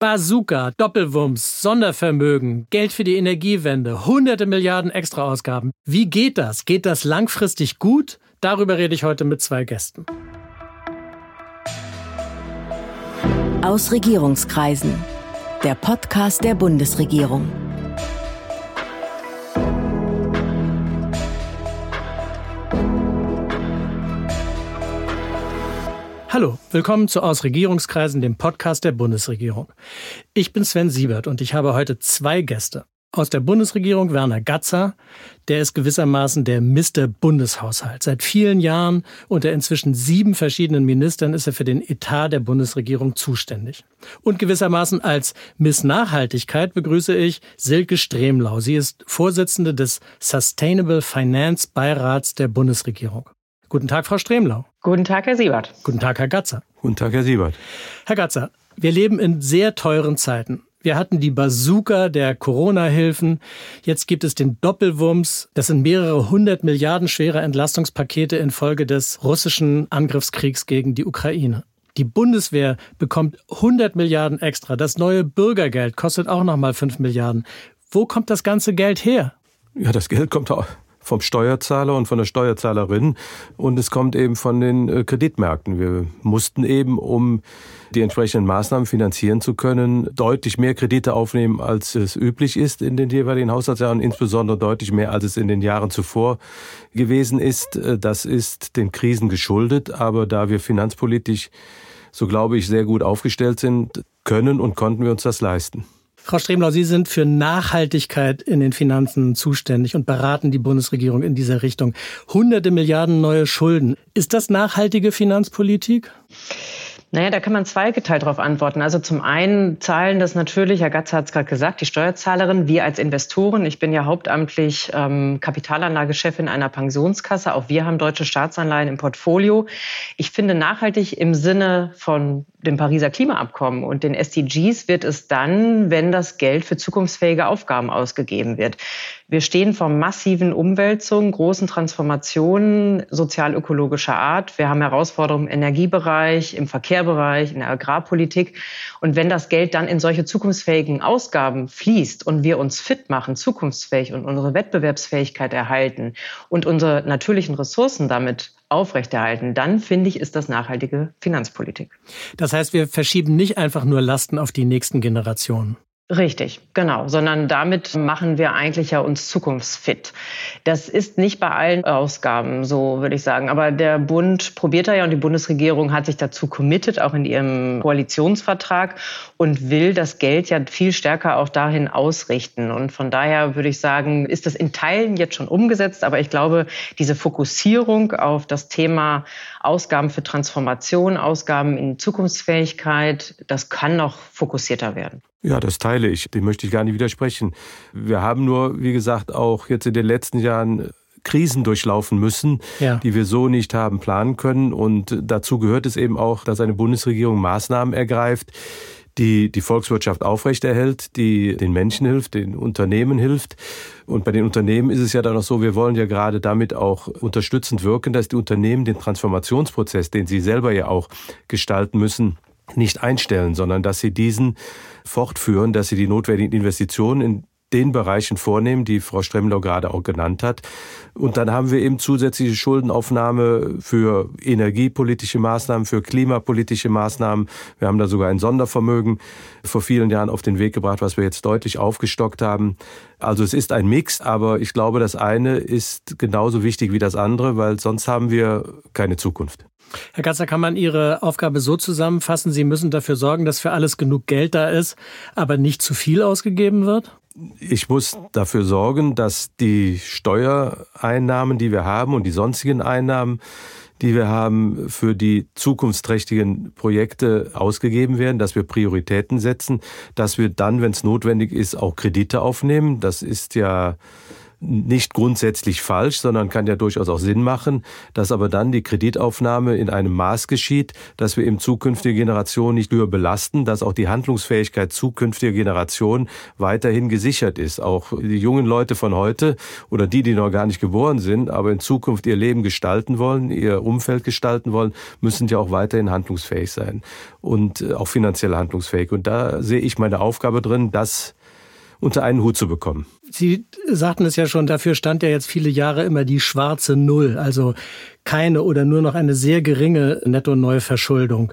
Bazooka, Doppelwumms, Sondervermögen, Geld für die Energiewende, hunderte Milliarden Extraausgaben. Wie geht das? Geht das langfristig gut? Darüber rede ich heute mit zwei Gästen. Aus Regierungskreisen. Der Podcast der Bundesregierung. Hallo, willkommen zu Aus Regierungskreisen, dem Podcast der Bundesregierung. Ich bin Sven Siebert und ich habe heute zwei Gäste. Aus der Bundesregierung Werner Gatzer, der ist gewissermaßen der Mr. Bundeshaushalt. Seit vielen Jahren unter inzwischen sieben verschiedenen Ministern ist er für den Etat der Bundesregierung zuständig. Und gewissermaßen als Miss Nachhaltigkeit begrüße ich Silke Stremlau. Sie ist Vorsitzende des Sustainable Finance Beirats der Bundesregierung. Guten Tag, Frau Stremlau. Guten Tag, Herr Siebert. Guten Tag, Herr Gatzer. Guten Tag, Herr Siebert. Herr Gatzer, wir leben in sehr teuren Zeiten. Wir hatten die Bazooka der Corona-Hilfen. Jetzt gibt es den Doppelwumms. Das sind mehrere hundert Milliarden schwere Entlastungspakete infolge des russischen Angriffskriegs gegen die Ukraine. Die Bundeswehr bekommt 100 Milliarden extra. Das neue Bürgergeld kostet auch nochmal 5 Milliarden. Wo kommt das ganze Geld her? Ja, das Geld kommt auch vom Steuerzahler und von der Steuerzahlerin und es kommt eben von den äh, Kreditmärkten. Wir mussten eben, um die entsprechenden Maßnahmen finanzieren zu können, deutlich mehr Kredite aufnehmen, als es üblich ist in den jeweiligen Haushaltsjahren, insbesondere deutlich mehr, als es in den Jahren zuvor gewesen ist. Äh, das ist den Krisen geschuldet, aber da wir finanzpolitisch, so glaube ich, sehr gut aufgestellt sind, können und konnten wir uns das leisten. Frau Stremlau, Sie sind für Nachhaltigkeit in den Finanzen zuständig und beraten die Bundesregierung in dieser Richtung. Hunderte Milliarden neue Schulden. Ist das nachhaltige Finanzpolitik? Naja, da kann man zweigeteilt darauf antworten. Also zum einen zahlen das natürlich, Herr Gatz hat es gerade gesagt, die Steuerzahlerin, wir als Investoren. Ich bin ja hauptamtlich ähm, Kapitalanlagechefin einer Pensionskasse. Auch wir haben deutsche Staatsanleihen im Portfolio. Ich finde, nachhaltig im Sinne von dem Pariser Klimaabkommen und den SDGs wird es dann, wenn das Geld für zukunftsfähige Aufgaben ausgegeben wird. Wir stehen vor massiven Umwälzungen, großen Transformationen sozial-ökologischer Art. Wir haben Herausforderungen im Energiebereich, im Verkehrbereich, in der Agrarpolitik. Und wenn das Geld dann in solche zukunftsfähigen Ausgaben fließt und wir uns fit machen, zukunftsfähig und unsere Wettbewerbsfähigkeit erhalten und unsere natürlichen Ressourcen damit aufrechterhalten, dann finde ich, ist das nachhaltige Finanzpolitik. Das heißt, wir verschieben nicht einfach nur Lasten auf die nächsten Generationen. Richtig, genau, sondern damit machen wir eigentlich ja uns zukunftsfit. Das ist nicht bei allen Ausgaben so, würde ich sagen. Aber der Bund probiert da ja und die Bundesregierung hat sich dazu committed, auch in ihrem Koalitionsvertrag und will das Geld ja viel stärker auch dahin ausrichten. Und von daher würde ich sagen, ist das in Teilen jetzt schon umgesetzt. Aber ich glaube, diese Fokussierung auf das Thema Ausgaben für Transformation, Ausgaben in Zukunftsfähigkeit, das kann noch fokussierter werden. Ja, das teile ich. Dem möchte ich gar nicht widersprechen. Wir haben nur, wie gesagt, auch jetzt in den letzten Jahren Krisen durchlaufen müssen, ja. die wir so nicht haben planen können. Und dazu gehört es eben auch, dass eine Bundesregierung Maßnahmen ergreift, die die Volkswirtschaft aufrechterhält, die den Menschen hilft, den Unternehmen hilft. Und bei den Unternehmen ist es ja dann auch so, wir wollen ja gerade damit auch unterstützend wirken, dass die Unternehmen den Transformationsprozess, den sie selber ja auch gestalten müssen, nicht einstellen, sondern dass sie diesen fortführen, dass sie die notwendigen Investitionen in den Bereichen vornehmen, die Frau Stremlau gerade auch genannt hat. Und dann haben wir eben zusätzliche Schuldenaufnahme für energiepolitische Maßnahmen, für klimapolitische Maßnahmen. Wir haben da sogar ein Sondervermögen vor vielen Jahren auf den Weg gebracht, was wir jetzt deutlich aufgestockt haben. Also es ist ein Mix, aber ich glaube, das eine ist genauso wichtig wie das andere, weil sonst haben wir keine Zukunft. Herr Gatzer, kann man Ihre Aufgabe so zusammenfassen, Sie müssen dafür sorgen, dass für alles genug Geld da ist, aber nicht zu viel ausgegeben wird? Ich muss dafür sorgen, dass die Steuereinnahmen, die wir haben und die sonstigen Einnahmen, die wir haben, für die zukunftsträchtigen Projekte ausgegeben werden, dass wir Prioritäten setzen, dass wir dann, wenn es notwendig ist, auch Kredite aufnehmen. Das ist ja nicht grundsätzlich falsch, sondern kann ja durchaus auch Sinn machen, dass aber dann die Kreditaufnahme in einem Maß geschieht, dass wir eben zukünftige Generationen nicht höher belasten, dass auch die Handlungsfähigkeit zukünftiger Generationen weiterhin gesichert ist. Auch die jungen Leute von heute oder die, die noch gar nicht geboren sind, aber in Zukunft ihr Leben gestalten wollen, ihr Umfeld gestalten wollen, müssen ja auch weiterhin handlungsfähig sein und äh, auch finanziell handlungsfähig. Und da sehe ich meine Aufgabe drin, das unter einen Hut zu bekommen. Sie sagten es ja schon, dafür stand ja jetzt viele Jahre immer die schwarze Null, also keine oder nur noch eine sehr geringe Netto-Neuverschuldung.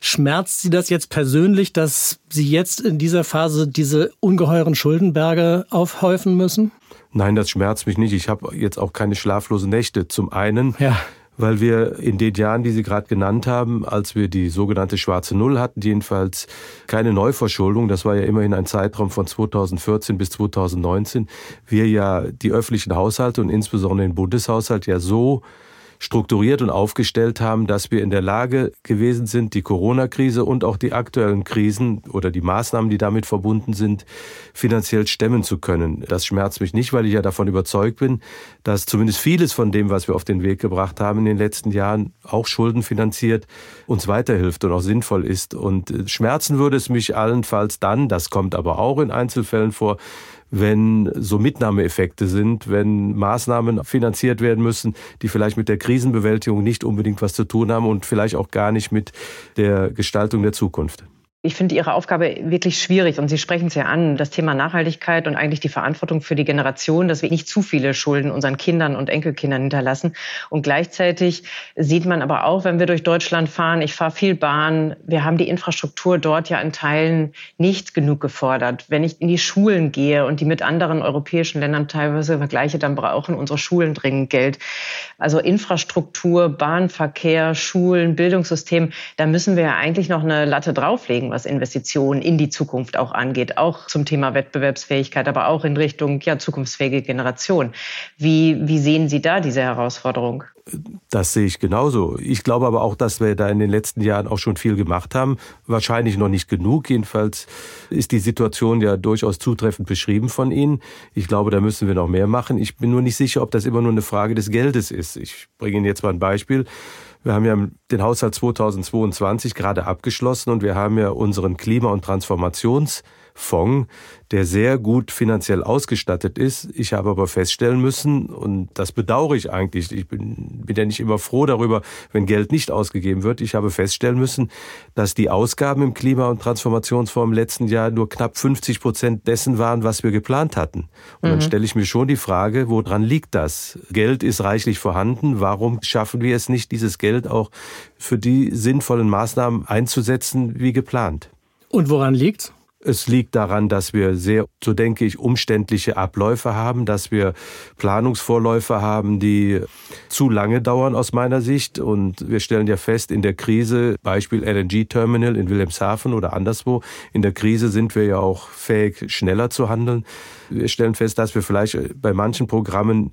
Schmerzt Sie das jetzt persönlich, dass Sie jetzt in dieser Phase diese ungeheuren Schuldenberge aufhäufen müssen? Nein, das schmerzt mich nicht. Ich habe jetzt auch keine schlaflosen Nächte. Zum einen, ja weil wir in den Jahren, die Sie gerade genannt haben, als wir die sogenannte schwarze Null hatten, jedenfalls keine Neuverschuldung, das war ja immerhin ein Zeitraum von 2014 bis 2019, wir ja die öffentlichen Haushalte und insbesondere den Bundeshaushalt ja so strukturiert und aufgestellt haben, dass wir in der Lage gewesen sind, die Corona-Krise und auch die aktuellen Krisen oder die Maßnahmen, die damit verbunden sind, finanziell stemmen zu können. Das schmerzt mich nicht, weil ich ja davon überzeugt bin, dass zumindest vieles von dem, was wir auf den Weg gebracht haben in den letzten Jahren, auch schuldenfinanziert, uns weiterhilft und auch sinnvoll ist. Und äh, schmerzen würde es mich allenfalls dann, das kommt aber auch in Einzelfällen vor, wenn so Mitnahmeeffekte sind, wenn Maßnahmen finanziert werden müssen, die vielleicht mit der Krisenbewältigung nicht unbedingt was zu tun haben und vielleicht auch gar nicht mit der Gestaltung der Zukunft. Ich finde Ihre Aufgabe wirklich schwierig und Sie sprechen es ja an, das Thema Nachhaltigkeit und eigentlich die Verantwortung für die Generation, dass wir nicht zu viele Schulden unseren Kindern und Enkelkindern hinterlassen. Und gleichzeitig sieht man aber auch, wenn wir durch Deutschland fahren, ich fahre viel Bahn, wir haben die Infrastruktur dort ja in Teilen nicht genug gefordert. Wenn ich in die Schulen gehe und die mit anderen europäischen Ländern teilweise vergleiche, dann brauchen unsere Schulen dringend Geld. Also Infrastruktur, Bahnverkehr, Schulen, Bildungssystem, da müssen wir ja eigentlich noch eine Latte drauflegen was Investitionen in die Zukunft auch angeht, auch zum Thema Wettbewerbsfähigkeit, aber auch in Richtung ja, zukunftsfähige Generation. Wie, wie sehen Sie da diese Herausforderung? Das sehe ich genauso. Ich glaube aber auch, dass wir da in den letzten Jahren auch schon viel gemacht haben. Wahrscheinlich noch nicht genug. Jedenfalls ist die Situation ja durchaus zutreffend beschrieben von Ihnen. Ich glaube, da müssen wir noch mehr machen. Ich bin nur nicht sicher, ob das immer nur eine Frage des Geldes ist. Ich bringe Ihnen jetzt mal ein Beispiel. Wir haben ja den Haushalt 2022 gerade abgeschlossen und wir haben ja unseren Klima- und Transformationsfonds, der sehr gut finanziell ausgestattet ist. Ich habe aber feststellen müssen, und das bedauere ich eigentlich, ich bin, bin ja nicht immer froh darüber, wenn Geld nicht ausgegeben wird. Ich habe feststellen müssen, dass die Ausgaben im Klima- und Transformationsfonds im letzten Jahr nur knapp 50 Prozent dessen waren, was wir geplant hatten. Und mhm. dann stelle ich mir schon die Frage, woran liegt das? Geld ist reichlich vorhanden. Warum schaffen wir es nicht, dieses Geld auch für die sinnvollen Maßnahmen einzusetzen, wie geplant? Und woran liegt's? Es liegt daran, dass wir sehr, so denke ich, umständliche Abläufe haben, dass wir Planungsvorläufe haben, die zu lange dauern aus meiner Sicht. Und wir stellen ja fest, in der Krise, Beispiel LNG-Terminal in Wilhelmshaven oder anderswo, in der Krise sind wir ja auch fähig, schneller zu handeln. Wir stellen fest, dass wir vielleicht bei manchen Programmen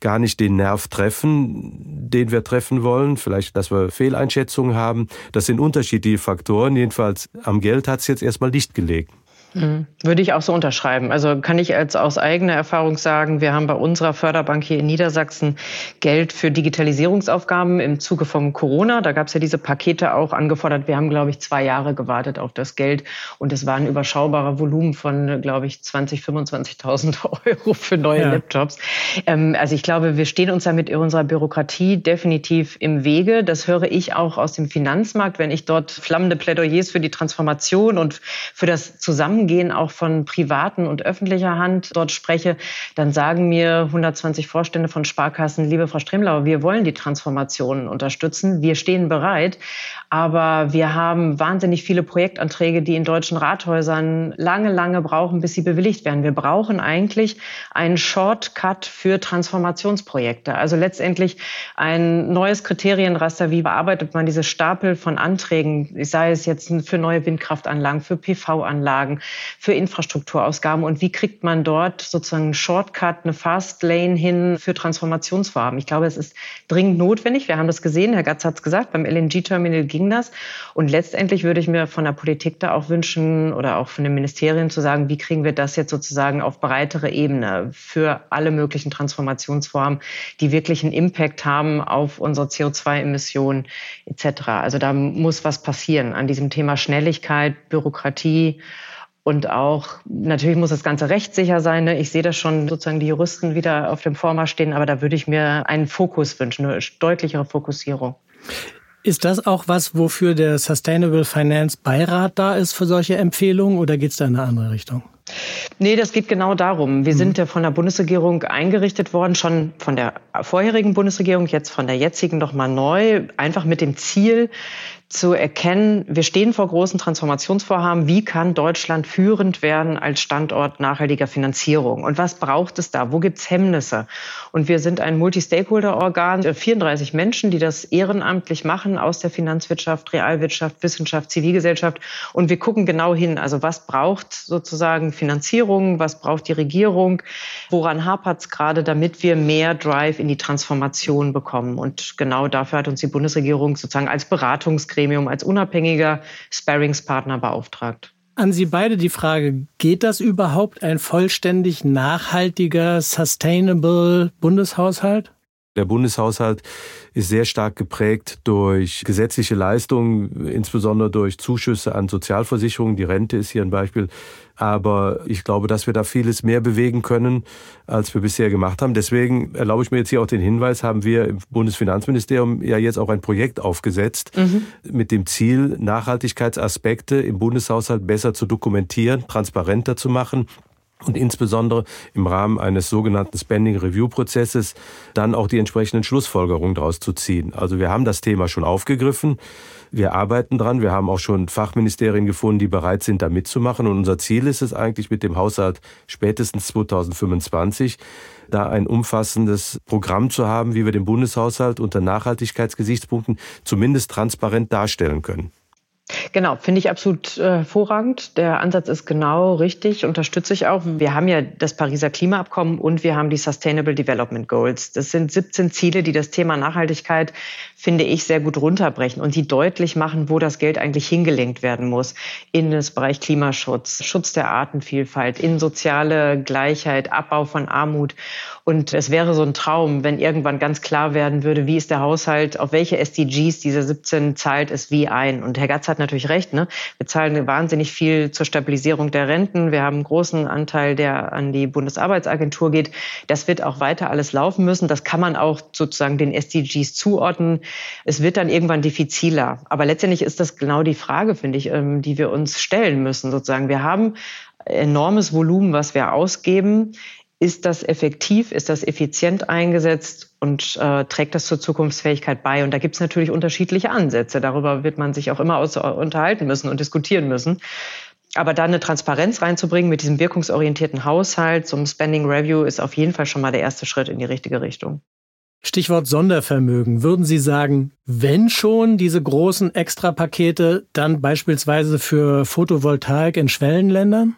gar nicht den Nerv treffen, den wir treffen wollen. Vielleicht, dass wir Fehleinschätzungen haben. Das sind unterschiedliche Faktoren. Jedenfalls am Geld hat es jetzt erstmal nicht gelegen. Mhm. Würde ich auch so unterschreiben. Also kann ich als aus eigener Erfahrung sagen, wir haben bei unserer Förderbank hier in Niedersachsen Geld für Digitalisierungsaufgaben im Zuge von Corona. Da gab es ja diese Pakete auch angefordert. Wir haben, glaube ich, zwei Jahre gewartet auf das Geld und es war ein überschaubarer Volumen von, glaube ich, 20, 25.000 Euro für neue ja. Laptops. Ähm, also ich glaube, wir stehen uns da mit unserer Bürokratie definitiv im Wege. Das höre ich auch aus dem Finanzmarkt, wenn ich dort flammende Plädoyers für die Transformation und für das Zusammenhang Zusammengehen auch von privaten und öffentlicher Hand dort spreche, dann sagen mir 120 Vorstände von Sparkassen, liebe Frau Stremlauer, wir wollen die Transformation unterstützen, wir stehen bereit, aber wir haben wahnsinnig viele Projektanträge, die in deutschen Rathäusern lange, lange brauchen, bis sie bewilligt werden. Wir brauchen eigentlich einen Shortcut für Transformationsprojekte. Also letztendlich ein neues Kriterienraster, wie bearbeitet man diese Stapel von Anträgen, sei es jetzt für neue Windkraftanlagen, für PV-Anlagen, für Infrastrukturausgaben und wie kriegt man dort sozusagen einen Shortcut, eine Fast Lane hin für Transformationsvorhaben. Ich glaube, es ist dringend notwendig. Wir haben das gesehen, Herr Gatz hat es gesagt, beim LNG-Terminal ging das. Und letztendlich würde ich mir von der Politik da auch wünschen oder auch von den Ministerien zu sagen, wie kriegen wir das jetzt sozusagen auf breitere Ebene für alle möglichen Transformationsformen, die wirklich einen Impact haben auf unsere CO2-Emissionen etc. Also da muss was passieren an diesem Thema Schnelligkeit, Bürokratie und auch, natürlich muss das Ganze rechtssicher sein. Ne? Ich sehe das schon, sozusagen die Juristen wieder auf dem Vormarsch stehen, aber da würde ich mir einen Fokus wünschen, eine deutlichere Fokussierung. Ist das auch was, wofür der Sustainable Finance Beirat da ist für solche Empfehlungen oder geht es da in eine andere Richtung? Nee, das geht genau darum. Wir mhm. sind ja von der Bundesregierung eingerichtet worden, schon von der vorherigen Bundesregierung, jetzt von der jetzigen nochmal neu, einfach mit dem Ziel, zu erkennen, wir stehen vor großen Transformationsvorhaben. Wie kann Deutschland führend werden als Standort nachhaltiger Finanzierung? Und was braucht es da? Wo gibt es Hemmnisse? Und wir sind ein Multi-Stakeholder-Organ, 34 Menschen, die das ehrenamtlich machen aus der Finanzwirtschaft, Realwirtschaft, Wissenschaft, Zivilgesellschaft. Und wir gucken genau hin. Also was braucht sozusagen Finanzierung? Was braucht die Regierung? Woran hapert es gerade, damit wir mehr Drive in die Transformation bekommen? Und genau dafür hat uns die Bundesregierung sozusagen als Beratungsgremium Gremium als unabhängiger Sparringspartner beauftragt. An Sie beide die Frage, geht das überhaupt ein vollständig nachhaltiger, sustainable Bundeshaushalt? Der Bundeshaushalt ist sehr stark geprägt durch gesetzliche Leistungen, insbesondere durch Zuschüsse an Sozialversicherungen. Die Rente ist hier ein Beispiel. Aber ich glaube, dass wir da vieles mehr bewegen können, als wir bisher gemacht haben. Deswegen erlaube ich mir jetzt hier auch den Hinweis, haben wir im Bundesfinanzministerium ja jetzt auch ein Projekt aufgesetzt mhm. mit dem Ziel, Nachhaltigkeitsaspekte im Bundeshaushalt besser zu dokumentieren, transparenter zu machen und insbesondere im Rahmen eines sogenannten Spending Review Prozesses dann auch die entsprechenden Schlussfolgerungen daraus zu ziehen. Also wir haben das Thema schon aufgegriffen. Wir arbeiten dran. Wir haben auch schon Fachministerien gefunden, die bereit sind, da mitzumachen. Und unser Ziel ist es eigentlich mit dem Haushalt spätestens 2025, da ein umfassendes Programm zu haben, wie wir den Bundeshaushalt unter Nachhaltigkeitsgesichtspunkten zumindest transparent darstellen können. Genau, finde ich absolut äh, hervorragend. Der Ansatz ist genau richtig, unterstütze ich auch. Wir haben ja das Pariser Klimaabkommen und wir haben die Sustainable Development Goals. Das sind 17 Ziele, die das Thema Nachhaltigkeit, finde ich, sehr gut runterbrechen und die deutlich machen, wo das Geld eigentlich hingelenkt werden muss. In das Bereich Klimaschutz, Schutz der Artenvielfalt, in soziale Gleichheit, Abbau von Armut. Und es wäre so ein Traum, wenn irgendwann ganz klar werden würde, wie ist der Haushalt, auf welche SDGs diese 17 zahlt es wie ein. Und Herr Gatz hat natürlich recht, ne? wir zahlen wahnsinnig viel zur Stabilisierung der Renten. Wir haben einen großen Anteil, der an die Bundesarbeitsagentur geht. Das wird auch weiter alles laufen müssen. Das kann man auch sozusagen den SDGs zuordnen. Es wird dann irgendwann diffiziler. Aber letztendlich ist das genau die Frage, finde ich, ähm, die wir uns stellen müssen, sozusagen. Wir haben enormes Volumen, was wir ausgeben. Ist das effektiv? Ist das effizient eingesetzt? Und äh, trägt das zur Zukunftsfähigkeit bei? Und da gibt es natürlich unterschiedliche Ansätze. Darüber wird man sich auch immer aus, unterhalten müssen und diskutieren müssen. Aber da eine Transparenz reinzubringen mit diesem wirkungsorientierten Haushalt, einem Spending Review, ist auf jeden Fall schon mal der erste Schritt in die richtige Richtung. Stichwort Sondervermögen. Würden Sie sagen, wenn schon diese großen Extrapakete, dann beispielsweise für Photovoltaik in Schwellenländern?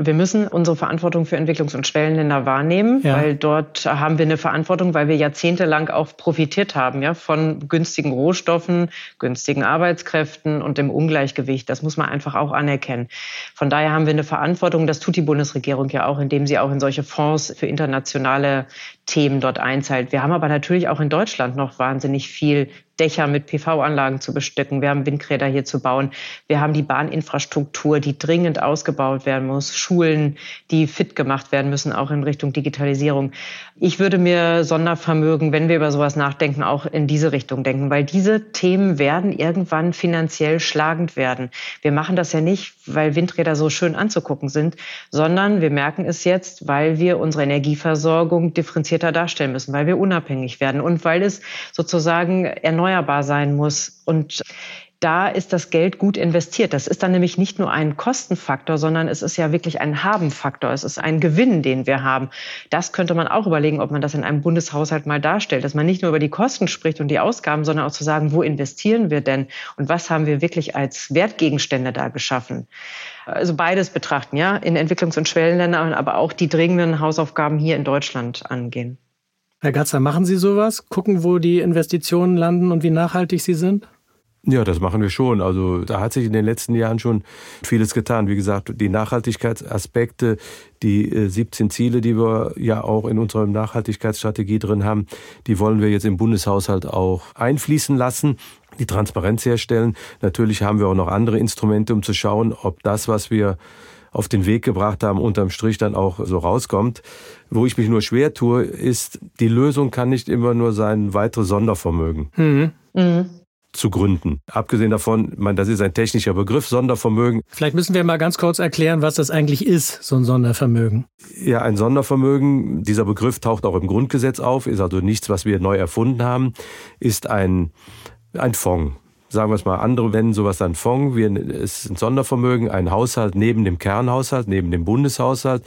Wir müssen unsere Verantwortung für Entwicklungs- und Schwellenländer wahrnehmen, ja. weil dort haben wir eine Verantwortung, weil wir jahrzehntelang auch profitiert haben, ja, von günstigen Rohstoffen, günstigen Arbeitskräften und dem Ungleichgewicht. Das muss man einfach auch anerkennen. Von daher haben wir eine Verantwortung. Das tut die Bundesregierung ja auch, indem sie auch in solche Fonds für internationale Themen dort einzahlt. Wir haben aber natürlich auch in Deutschland noch wahnsinnig viel Dächer mit PV-Anlagen zu bestücken. Wir haben Windräder hier zu bauen. Wir haben die Bahninfrastruktur, die dringend ausgebaut werden muss. Schulen, die fit gemacht werden müssen, auch in Richtung Digitalisierung. Ich würde mir Sondervermögen, wenn wir über sowas nachdenken, auch in diese Richtung denken, weil diese Themen werden irgendwann finanziell schlagend werden. Wir machen das ja nicht, weil Windräder so schön anzugucken sind, sondern wir merken es jetzt, weil wir unsere Energieversorgung differenzierter darstellen müssen, weil wir unabhängig werden und weil es sozusagen erneuerbar sein muss. Und da ist das Geld gut investiert. Das ist dann nämlich nicht nur ein Kostenfaktor, sondern es ist ja wirklich ein Habenfaktor. Es ist ein Gewinn, den wir haben. Das könnte man auch überlegen, ob man das in einem Bundeshaushalt mal darstellt, dass man nicht nur über die Kosten spricht und die Ausgaben, sondern auch zu sagen, wo investieren wir denn und was haben wir wirklich als Wertgegenstände da geschaffen. Also beides betrachten, ja, in Entwicklungs- und Schwellenländern, aber auch die dringenden Hausaufgaben hier in Deutschland angehen. Herr Gatzer, machen Sie sowas? Gucken, wo die Investitionen landen und wie nachhaltig sie sind? Ja, das machen wir schon. Also da hat sich in den letzten Jahren schon vieles getan. Wie gesagt, die Nachhaltigkeitsaspekte, die 17 äh, Ziele, die wir ja auch in unserer Nachhaltigkeitsstrategie drin haben, die wollen wir jetzt im Bundeshaushalt auch einfließen lassen, die Transparenz herstellen. Natürlich haben wir auch noch andere Instrumente, um zu schauen, ob das, was wir auf den Weg gebracht haben, unterm Strich dann auch so rauskommt. Wo ich mich nur schwer tue, ist, die Lösung kann nicht immer nur sein, weitere Sondervermögen. Mhm. Mhm zu gründen. Abgesehen davon, man, das ist ein technischer Begriff, Sondervermögen. Vielleicht müssen wir mal ganz kurz erklären, was das eigentlich ist, so ein Sondervermögen. Ja, ein Sondervermögen, dieser Begriff taucht auch im Grundgesetz auf, ist also nichts, was wir neu erfunden haben, ist ein, ein Fonds. Sagen wir es mal, andere nennen sowas dann Fonds. Wir, es ist ein Sondervermögen, ein Haushalt neben dem Kernhaushalt, neben dem Bundeshaushalt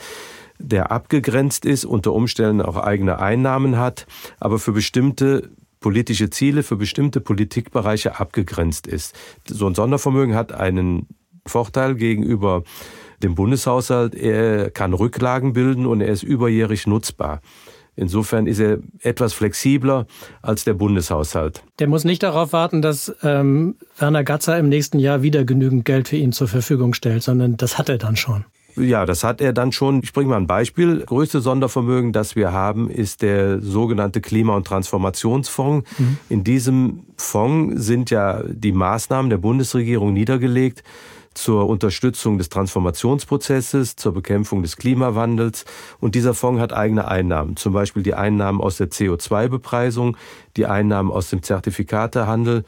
der abgegrenzt ist, unter Umständen auch eigene Einnahmen hat, aber für bestimmte politische Ziele für bestimmte Politikbereiche abgegrenzt ist. So ein Sondervermögen hat einen Vorteil gegenüber dem Bundeshaushalt. Er kann Rücklagen bilden und er ist überjährig nutzbar. Insofern ist er etwas flexibler als der Bundeshaushalt. Der muss nicht darauf warten, dass ähm, Werner Gatzer im nächsten Jahr wieder genügend Geld für ihn zur Verfügung stellt, sondern das hat er dann schon. Ja, das hat er dann schon. Ich bringe mal ein Beispiel. Das größte Sondervermögen, das wir haben, ist der sogenannte Klima- und Transformationsfonds. Mhm. In diesem Fonds sind ja die Maßnahmen der Bundesregierung niedergelegt zur Unterstützung des Transformationsprozesses, zur Bekämpfung des Klimawandels. Und dieser Fonds hat eigene Einnahmen, zum Beispiel die Einnahmen aus der CO2-Bepreisung, die Einnahmen aus dem Zertifikatehandel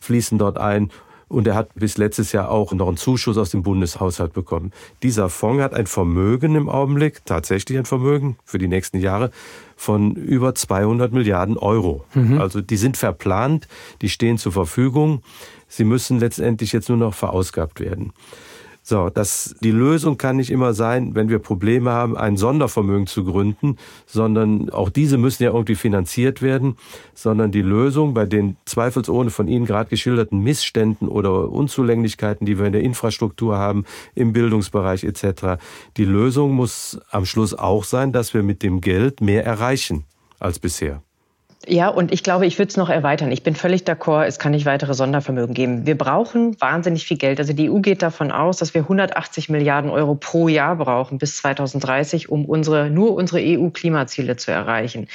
fließen dort ein und er hat bis letztes Jahr auch noch einen Zuschuss aus dem Bundeshaushalt bekommen. Dieser Fonds hat ein Vermögen im Augenblick, tatsächlich ein Vermögen für die nächsten Jahre von über 200 Milliarden Euro. Mhm. Also die sind verplant, die stehen zur Verfügung. Sie müssen letztendlich jetzt nur noch verausgabt werden. So, das, die Lösung kann nicht immer sein, wenn wir Probleme haben, ein Sondervermögen zu gründen, sondern auch diese müssen ja irgendwie finanziert werden, sondern die Lösung bei den zweifelsohne von Ihnen gerade geschilderten Missständen oder Unzulänglichkeiten, die wir in der Infrastruktur haben, im Bildungsbereich etc., die Lösung muss am Schluss auch sein, dass wir mit dem Geld mehr erreichen als bisher. Ja, und ich glaube, ich würde es noch erweitern. Ich bin völlig d'accord, es kann nicht weitere Sondervermögen geben. Wir brauchen wahnsinnig viel Geld. Also die EU geht davon aus, dass wir 180 Milliarden Euro pro Jahr brauchen bis 2030, um unsere, nur unsere EU-Klimaziele zu erreichen.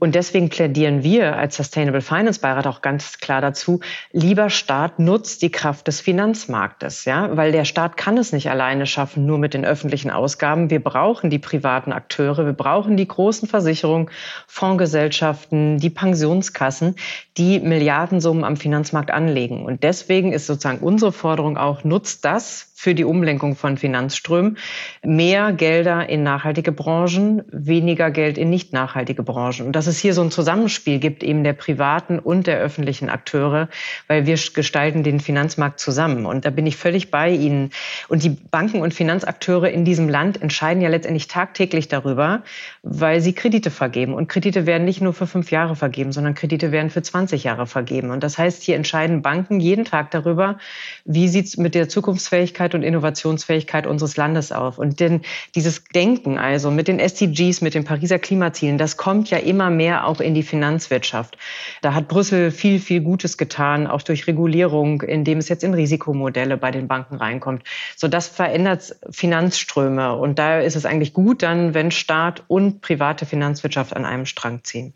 Und deswegen plädieren wir als Sustainable Finance Beirat auch ganz klar dazu, lieber Staat nutzt die Kraft des Finanzmarktes, ja, weil der Staat kann es nicht alleine schaffen, nur mit den öffentlichen Ausgaben. Wir brauchen die privaten Akteure, wir brauchen die großen Versicherungen, Fondsgesellschaften, die Pensionskassen, die Milliardensummen am Finanzmarkt anlegen. Und deswegen ist sozusagen unsere Forderung auch, nutzt das für die Umlenkung von Finanzströmen. Mehr Gelder in nachhaltige Branchen, weniger Geld in nicht nachhaltige Branchen. Und dass es hier so ein Zusammenspiel gibt, eben der privaten und der öffentlichen Akteure, weil wir gestalten den Finanzmarkt zusammen. Und da bin ich völlig bei Ihnen. Und die Banken und Finanzakteure in diesem Land entscheiden ja letztendlich tagtäglich darüber, weil sie Kredite vergeben. Und Kredite werden nicht nur für fünf Jahre vergeben, sondern Kredite werden für 20 Jahre vergeben. Und das heißt, hier entscheiden Banken jeden Tag darüber, wie sieht es mit der Zukunftsfähigkeit Zukunftsfähigkeit und Innovationsfähigkeit unseres Landes auf. Und denn dieses Denken, also mit den SDGs, mit den Pariser Klimazielen, das kommt ja immer mehr auch in die Finanzwirtschaft. Da hat Brüssel viel, viel Gutes getan, auch durch Regulierung, indem es jetzt in Risikomodelle bei den Banken reinkommt. So, das verändert Finanzströme. Und da ist es eigentlich gut dann, wenn Staat und private Finanzwirtschaft an einem Strang ziehen.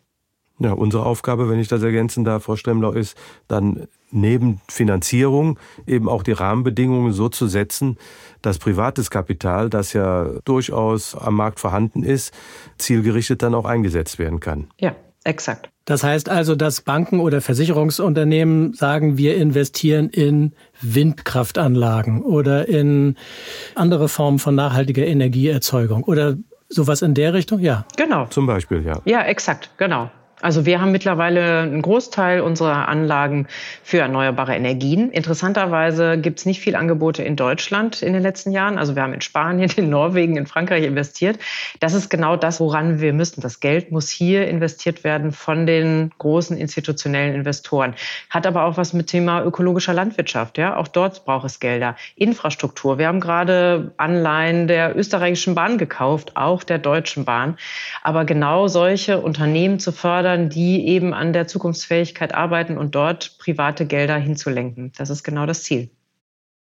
Ja, unsere Aufgabe, wenn ich das ergänzen darf, Frau Stremlau, ist dann neben Finanzierung eben auch die Rahmenbedingungen so zu setzen, dass privates Kapital, das ja durchaus am Markt vorhanden ist, zielgerichtet dann auch eingesetzt werden kann. Ja, exakt. Das heißt also, dass Banken oder Versicherungsunternehmen sagen, wir investieren in Windkraftanlagen oder in andere Formen von nachhaltiger Energieerzeugung oder sowas in der Richtung? Ja. Genau. Zum Beispiel, ja. Ja, exakt, genau. Also wir haben mittlerweile einen Großteil unserer Anlagen für erneuerbare Energien. Interessanterweise gibt es nicht viel Angebote in Deutschland in den letzten Jahren. Also wir haben in Spanien, in Norwegen, in Frankreich investiert. Das ist genau das, woran wir müssen. Das Geld muss hier investiert werden von den großen institutionellen Investoren. Hat aber auch was mit Thema ökologischer Landwirtschaft. Ja, auch dort braucht es Gelder. Infrastruktur. Wir haben gerade Anleihen der österreichischen Bahn gekauft, auch der deutschen Bahn. Aber genau solche Unternehmen zu fördern, fördern, die eben an der Zukunftsfähigkeit arbeiten und dort private Gelder hinzulenken. Das ist genau das Ziel.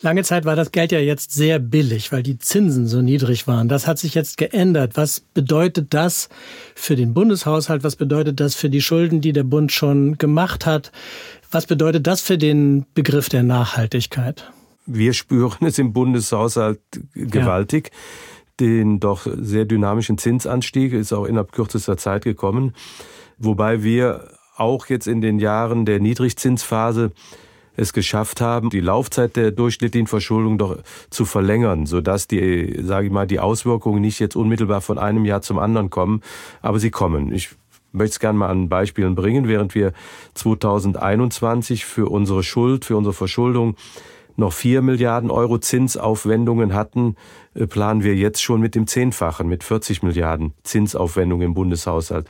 Lange Zeit war das Geld ja jetzt sehr billig, weil die Zinsen so niedrig waren. Das hat sich jetzt geändert. Was bedeutet das für den Bundeshaushalt? Was bedeutet das für die Schulden, die der Bund schon gemacht hat? Was bedeutet das für den Begriff der Nachhaltigkeit? Wir spüren es im Bundeshaushalt gewaltig. Ja. Den doch sehr dynamischen Zinsanstieg ist auch innerhalb kürzester Zeit gekommen. Wobei wir auch jetzt in den Jahren der Niedrigzinsphase es geschafft haben, die Laufzeit der durchschnittlichen Verschuldung doch zu verlängern, sodass die, sage ich mal, die Auswirkungen nicht jetzt unmittelbar von einem Jahr zum anderen kommen, aber sie kommen. Ich möchte es gerne mal an Beispielen bringen. Während wir 2021 für unsere Schuld, für unsere Verschuldung noch vier Milliarden Euro Zinsaufwendungen hatten, äh, planen wir jetzt schon mit dem Zehnfachen, mit 40 Milliarden Zinsaufwendungen im Bundeshaushalt.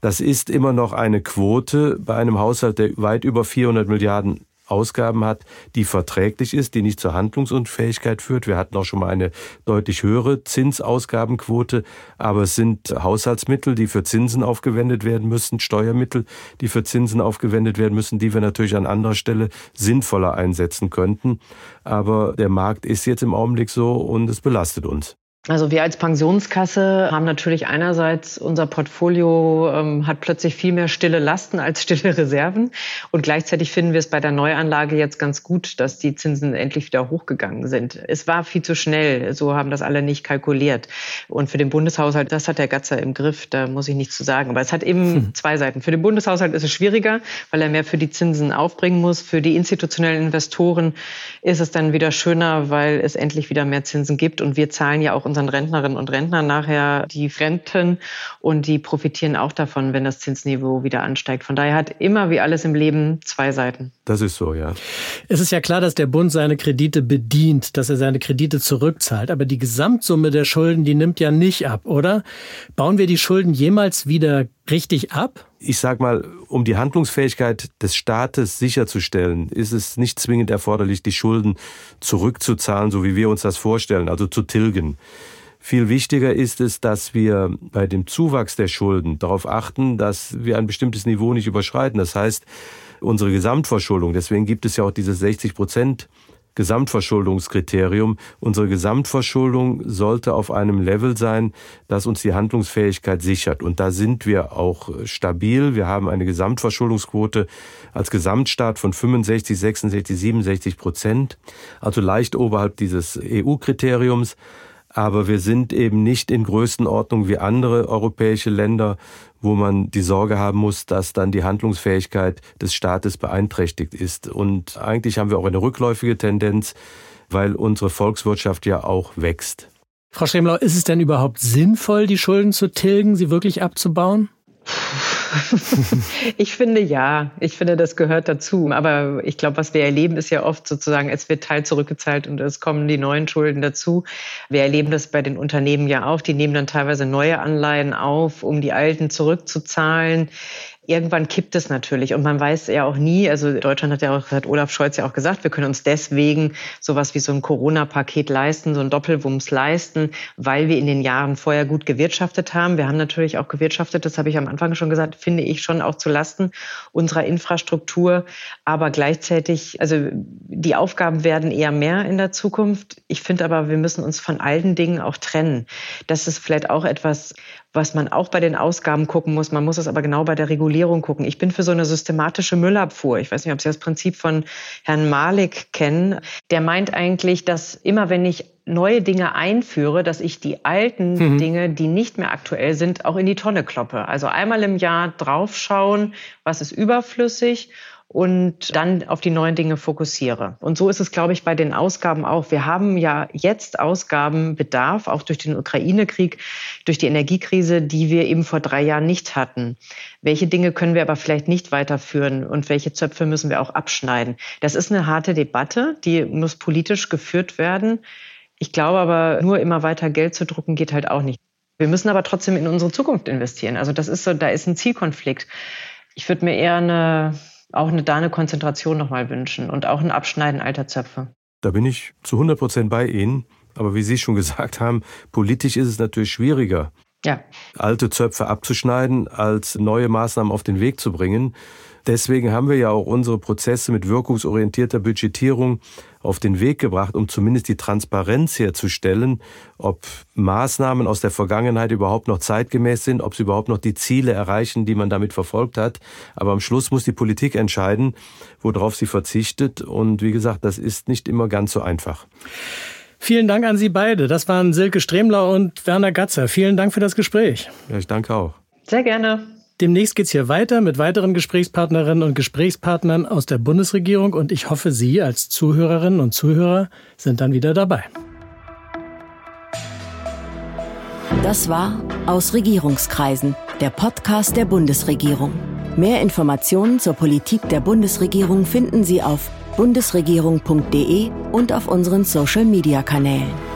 Das ist immer noch eine Quote bei einem Haushalt, der weit über 400 Milliarden Ausgaben hat, die verträglich ist, die nicht zur Handlungsunfähigkeit führt. Wir hatten auch schon mal eine deutlich höhere Zinsausgabenquote, aber es sind Haushaltsmittel, die für Zinsen aufgewendet werden müssen, Steuermittel, die für Zinsen aufgewendet werden müssen, die wir natürlich an anderer Stelle sinnvoller einsetzen könnten. Aber der Markt ist jetzt im Augenblick so und es belastet uns. Also wir als Pensionskasse haben natürlich einerseits unser Portfolio ähm, hat plötzlich viel mehr stille Lasten als stille Reserven und gleichzeitig finden wir es bei der Neuanlage jetzt ganz gut, dass die Zinsen endlich wieder hochgegangen sind. Es war viel zu schnell, so haben das alle nicht kalkuliert. Und für den Bundeshaushalt, das hat der Gatzer im Griff, da muss ich nichts zu sagen. Aber es hat eben hm. zwei Seiten. Für den Bundeshaushalt ist es schwieriger, weil er mehr für die Zinsen aufbringen muss. Für die institutionellen Investoren ist es dann wieder schöner, weil es endlich wieder mehr Zinsen gibt und wir zahlen ja auch unseren Rentnerinnen und Rentnern nachher die Renten und die profitieren auch davon, wenn das Zinsniveau wieder ansteigt. Von daher hat immer wie alles im Leben zwei Seiten. Das ist so, ja. Es ist ja klar, dass der Bund seine Kredite bedient, dass er seine Kredite zurückzahlt. Aber die Gesamtsumme der Schulden, die nimmt ja nicht ab, oder? Bauen wir die Schulden jemals wieder richtig ab? Ich sag mal, um die Handlungsfähigkeit des Staates sicherzustellen, ist es nicht zwingend erforderlich, die Schulden zurückzuzahlen, so wie wir uns das vorstellen, also zu tilgen. Viel wichtiger ist es, dass wir bei dem Zuwachs der Schulden darauf achten, dass wir ein bestimmtes Niveau nicht überschreiten. Das heißt, unsere Gesamtverschuldung, deswegen gibt es ja auch dieses 60 Prozent Gesamtverschuldungskriterium. Unsere Gesamtverschuldung sollte auf einem Level sein, das uns die Handlungsfähigkeit sichert. Und da sind wir auch stabil. Wir haben eine Gesamtverschuldungsquote als Gesamtstaat von 65, 66, 67 Prozent, also leicht oberhalb dieses EU-Kriteriums aber wir sind eben nicht in Größenordnung wie andere europäische Länder, wo man die Sorge haben muss, dass dann die Handlungsfähigkeit des Staates beeinträchtigt ist. Und eigentlich haben wir auch eine rückläufige Tendenz, weil unsere Volkswirtschaft ja auch wächst. Frau Schremlau, ist es denn überhaupt sinnvoll, die Schulden zu tilgen, sie wirklich abzubauen? ich finde ja, ich finde, das gehört dazu. Aber ich glaube, was wir erleben, ist ja oft sozusagen, es wird Teil zurückgezahlt und es kommen die neuen Schulden dazu. Wir erleben das bei den Unternehmen ja auch. Die nehmen dann teilweise neue Anleihen auf, um die alten zurückzuzahlen irgendwann kippt es natürlich und man weiß ja auch nie, also Deutschland hat ja auch, hat Olaf Scholz ja auch gesagt, wir können uns deswegen sowas wie so ein Corona-Paket leisten, so ein Doppelwumms leisten, weil wir in den Jahren vorher gut gewirtschaftet haben. Wir haben natürlich auch gewirtschaftet, das habe ich am Anfang schon gesagt, finde ich schon auch zu Lasten unserer Infrastruktur, aber gleichzeitig, also die Aufgaben werden eher mehr in der Zukunft. Ich finde aber, wir müssen uns von alten Dingen auch trennen. Das ist vielleicht auch etwas, was man auch bei den Ausgaben gucken muss. Man muss es aber genau bei der Regulierung gucken. Ich bin für so eine systematische Müllabfuhr. Ich weiß nicht, ob Sie das Prinzip von Herrn Malik kennen. Der meint eigentlich, dass immer wenn ich neue Dinge einführe, dass ich die alten mhm. Dinge, die nicht mehr aktuell sind, auch in die Tonne kloppe. Also einmal im Jahr draufschauen, was ist überflüssig und dann auf die neuen Dinge fokussiere. Und so ist es, glaube ich, bei den Ausgaben auch. Wir haben ja jetzt Ausgabenbedarf, auch durch den Ukraine-Krieg, durch die Energiekrise, die wir eben vor drei Jahren nicht hatten. Welche Dinge können wir aber vielleicht nicht weiterführen und welche Zöpfe müssen wir auch abschneiden? Das ist eine harte Debatte, die muss politisch geführt werden. Ich glaube aber, nur immer weiter Geld zu drucken geht halt auch nicht. Wir müssen aber trotzdem in unsere Zukunft investieren. Also das ist so, da ist ein Zielkonflikt. Ich würde mir eher eine auch eine, da eine Konzentration nochmal wünschen und auch ein Abschneiden alter Zöpfe. Da bin ich zu 100 Prozent bei Ihnen. Aber wie Sie schon gesagt haben, politisch ist es natürlich schwieriger, ja. alte Zöpfe abzuschneiden, als neue Maßnahmen auf den Weg zu bringen. Deswegen haben wir ja auch unsere Prozesse mit wirkungsorientierter Budgetierung auf den Weg gebracht, um zumindest die Transparenz herzustellen, ob Maßnahmen aus der Vergangenheit überhaupt noch zeitgemäß sind, ob sie überhaupt noch die Ziele erreichen, die man damit verfolgt hat. Aber am Schluss muss die Politik entscheiden, worauf sie verzichtet. Und wie gesagt, das ist nicht immer ganz so einfach. Vielen Dank an Sie beide. Das waren Silke Stremler und Werner Gatzer. Vielen Dank für das Gespräch. Ja, ich danke auch. Sehr gerne. Demnächst geht's hier weiter mit weiteren Gesprächspartnerinnen und Gesprächspartnern aus der Bundesregierung und ich hoffe, Sie als Zuhörerinnen und Zuhörer sind dann wieder dabei. Das war Aus Regierungskreisen, der Podcast der Bundesregierung. Mehr Informationen zur Politik der Bundesregierung finden Sie auf bundesregierung.de und auf unseren Social-Media-Kanälen.